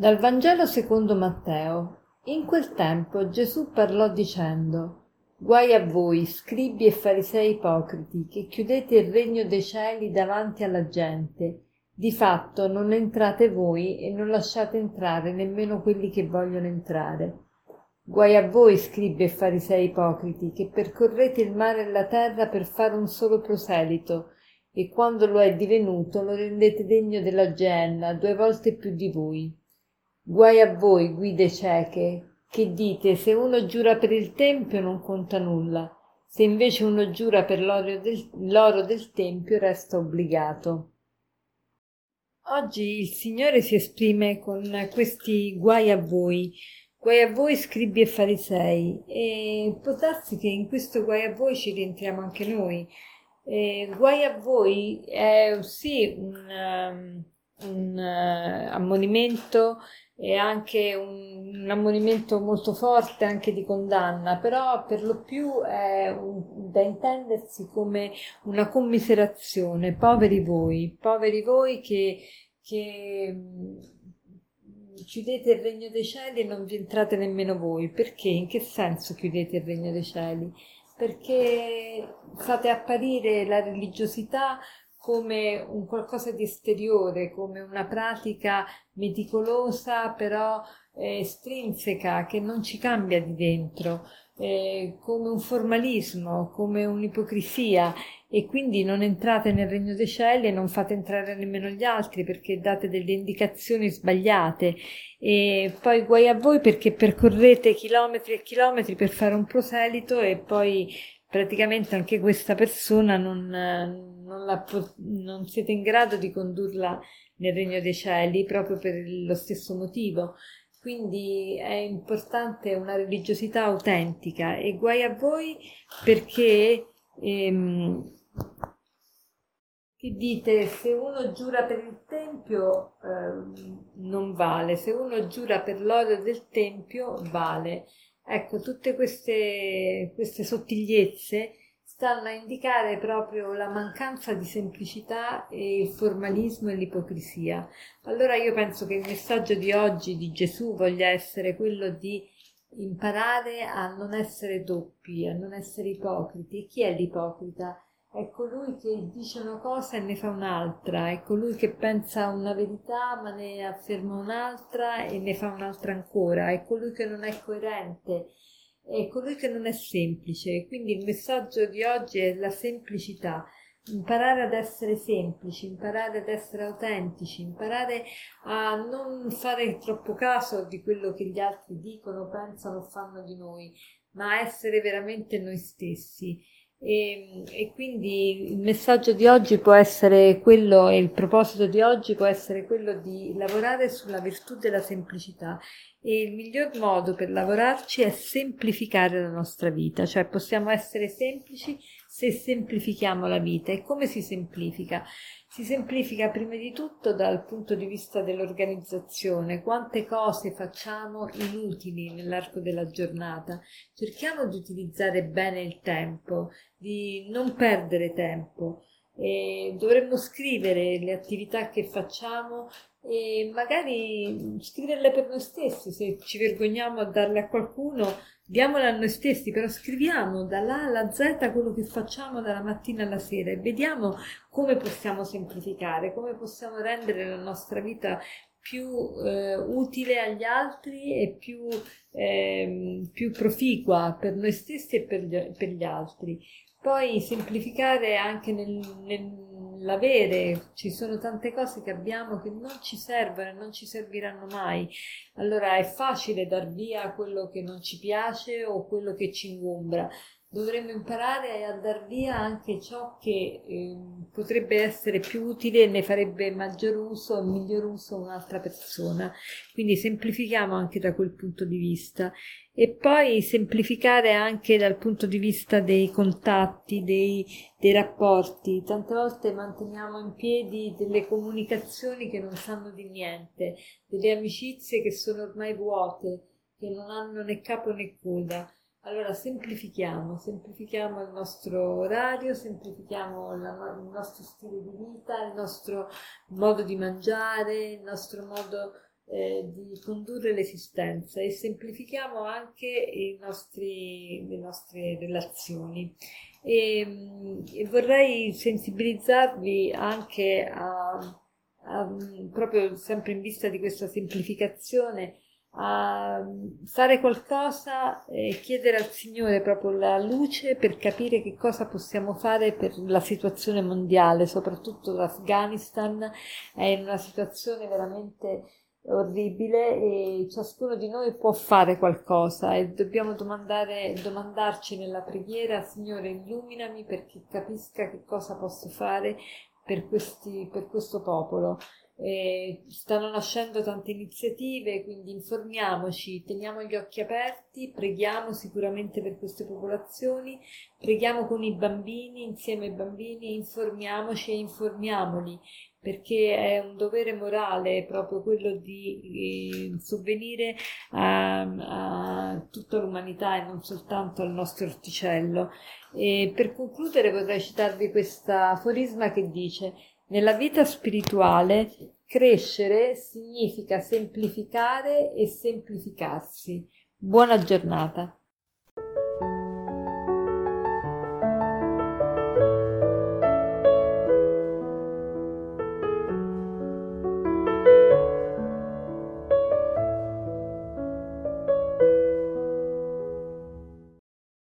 Dal Vangelo secondo Matteo. In quel tempo Gesù parlò dicendo Guai a voi, scribi e farisei ipocriti, che chiudete il regno dei cieli davanti alla gente. Di fatto non entrate voi e non lasciate entrare nemmeno quelli che vogliono entrare. Guai a voi, scribi e farisei ipocriti, che percorrete il mare e la terra per fare un solo proselito, e quando lo è divenuto lo rendete degno della genna due volte più di voi. Guai a voi, guide cieche, che dite se uno giura per il tempio non conta nulla, se invece uno giura per l'oro del, l'oro del tempio resta obbligato. Oggi il Signore si esprime con questi guai a voi, guai a voi scribi e farisei, e può darsi che in questo guai a voi ci rientriamo anche noi. E guai a voi è sì un, um, un uh, ammonimento e anche un, un, ammonimento molto forte anche di condanna, però per lo più è un, da intendersi come una commiserazione, poveri voi, poveri voi che, che mm, chiudete il regno dei cieli e non vi entrate nemmeno voi. Perché? In che senso chiudete il regno dei cieli? Perché fate apparire la religiosità come un qualcosa di esteriore, come una pratica meticolosa però eh, che non ci cambia di dentro, eh, come un formalismo, come un'ipocrisia. E quindi non entrate nel regno dei cieli e non fate entrare nemmeno gli altri perché date delle indicazioni sbagliate. E poi guai a voi perché percorrete chilometri e chilometri per fare un proselito e poi praticamente anche questa persona non, non, la, non siete in grado di condurla nel regno dei cieli proprio per lo stesso motivo. Quindi è importante una religiosità autentica e guai a voi perché ehm, che dite se uno giura per il tempio eh, non vale, se uno giura per l'oro del tempio vale. Ecco, tutte queste, queste sottigliezze stanno a indicare proprio la mancanza di semplicità e il formalismo e l'ipocrisia. Allora io penso che il messaggio di oggi di Gesù voglia essere quello di imparare a non essere doppi, a non essere ipocriti. Chi è l'ipocrita? È colui che dice una cosa e ne fa un'altra, è colui che pensa una verità ma ne afferma un'altra e ne fa un'altra ancora, è colui che non è coerente, è colui che non è semplice. Quindi il messaggio di oggi è la semplicità, imparare ad essere semplici, imparare ad essere autentici, imparare a non fare troppo caso di quello che gli altri dicono, pensano o fanno di noi, ma essere veramente noi stessi e, e, quindi il messaggio di oggi può essere quello, e il proposito di oggi può essere quello di lavorare sulla virtù della semplicità. E il miglior modo per lavorarci è semplificare la nostra vita, cioè possiamo essere semplici se semplifichiamo la vita. E come si semplifica? Si semplifica prima di tutto dal punto di vista dell'organizzazione, quante cose facciamo inutili nell'arco della giornata. Cerchiamo di utilizzare bene il tempo, di non perdere tempo. E dovremmo scrivere le attività che facciamo e magari scriverle per noi stessi, se ci vergogniamo a darle a qualcuno, diamole a noi stessi, però scriviamo dall'A alla Z quello che facciamo dalla mattina alla sera e vediamo come possiamo semplificare, come possiamo rendere la nostra vita più eh, utile agli altri e più, eh, più, proficua per noi stessi e per gli, per gli altri. Poi semplificare anche nel, nell'avere, ci sono tante cose che abbiamo che non ci servono e non ci serviranno mai. Allora è facile dar via quello che non ci piace o quello che ci ingombra. Dovremmo imparare a dar via anche ciò che eh, potrebbe essere più utile e ne farebbe maggior uso e miglior uso un'altra persona. Quindi semplifichiamo anche da quel punto di vista e poi semplificare anche dal punto di vista dei contatti, dei, dei, rapporti. Tante volte manteniamo in piedi delle comunicazioni che non sanno di niente, delle amicizie che sono ormai vuote, che non hanno né capo né coda. Allora semplifichiamo, semplifichiamo il nostro orario, semplifichiamo la, il nostro stile di vita, il nostro modo di mangiare, il nostro modo eh, di condurre l'esistenza e semplifichiamo anche nostri, le nostre relazioni. E, mm, e vorrei sensibilizzarvi anche a, a, proprio sempre in vista di questa semplificazione a fare qualcosa e chiedere al Signore proprio la luce per capire che cosa possiamo fare per la situazione mondiale, soprattutto l'Afghanistan è in una situazione veramente orribile e ciascuno di noi può fare qualcosa e dobbiamo domandarci nella preghiera, Signore, illuminami perché capisca che cosa posso fare per, questi, per questo popolo. Eh, stanno nascendo tante iniziative, quindi informiamoci, teniamo gli occhi aperti, preghiamo sicuramente per queste popolazioni, preghiamo con i bambini, insieme ai bambini, informiamoci e informiamoli perché è un dovere morale proprio quello di eh, sovvenire a, a, tutta l'umanità e non soltanto al nostro orticello. E per concludere vorrei citarvi questa aforisma che dice nella vita spirituale crescere significa semplificare e semplificarsi. Buona giornata.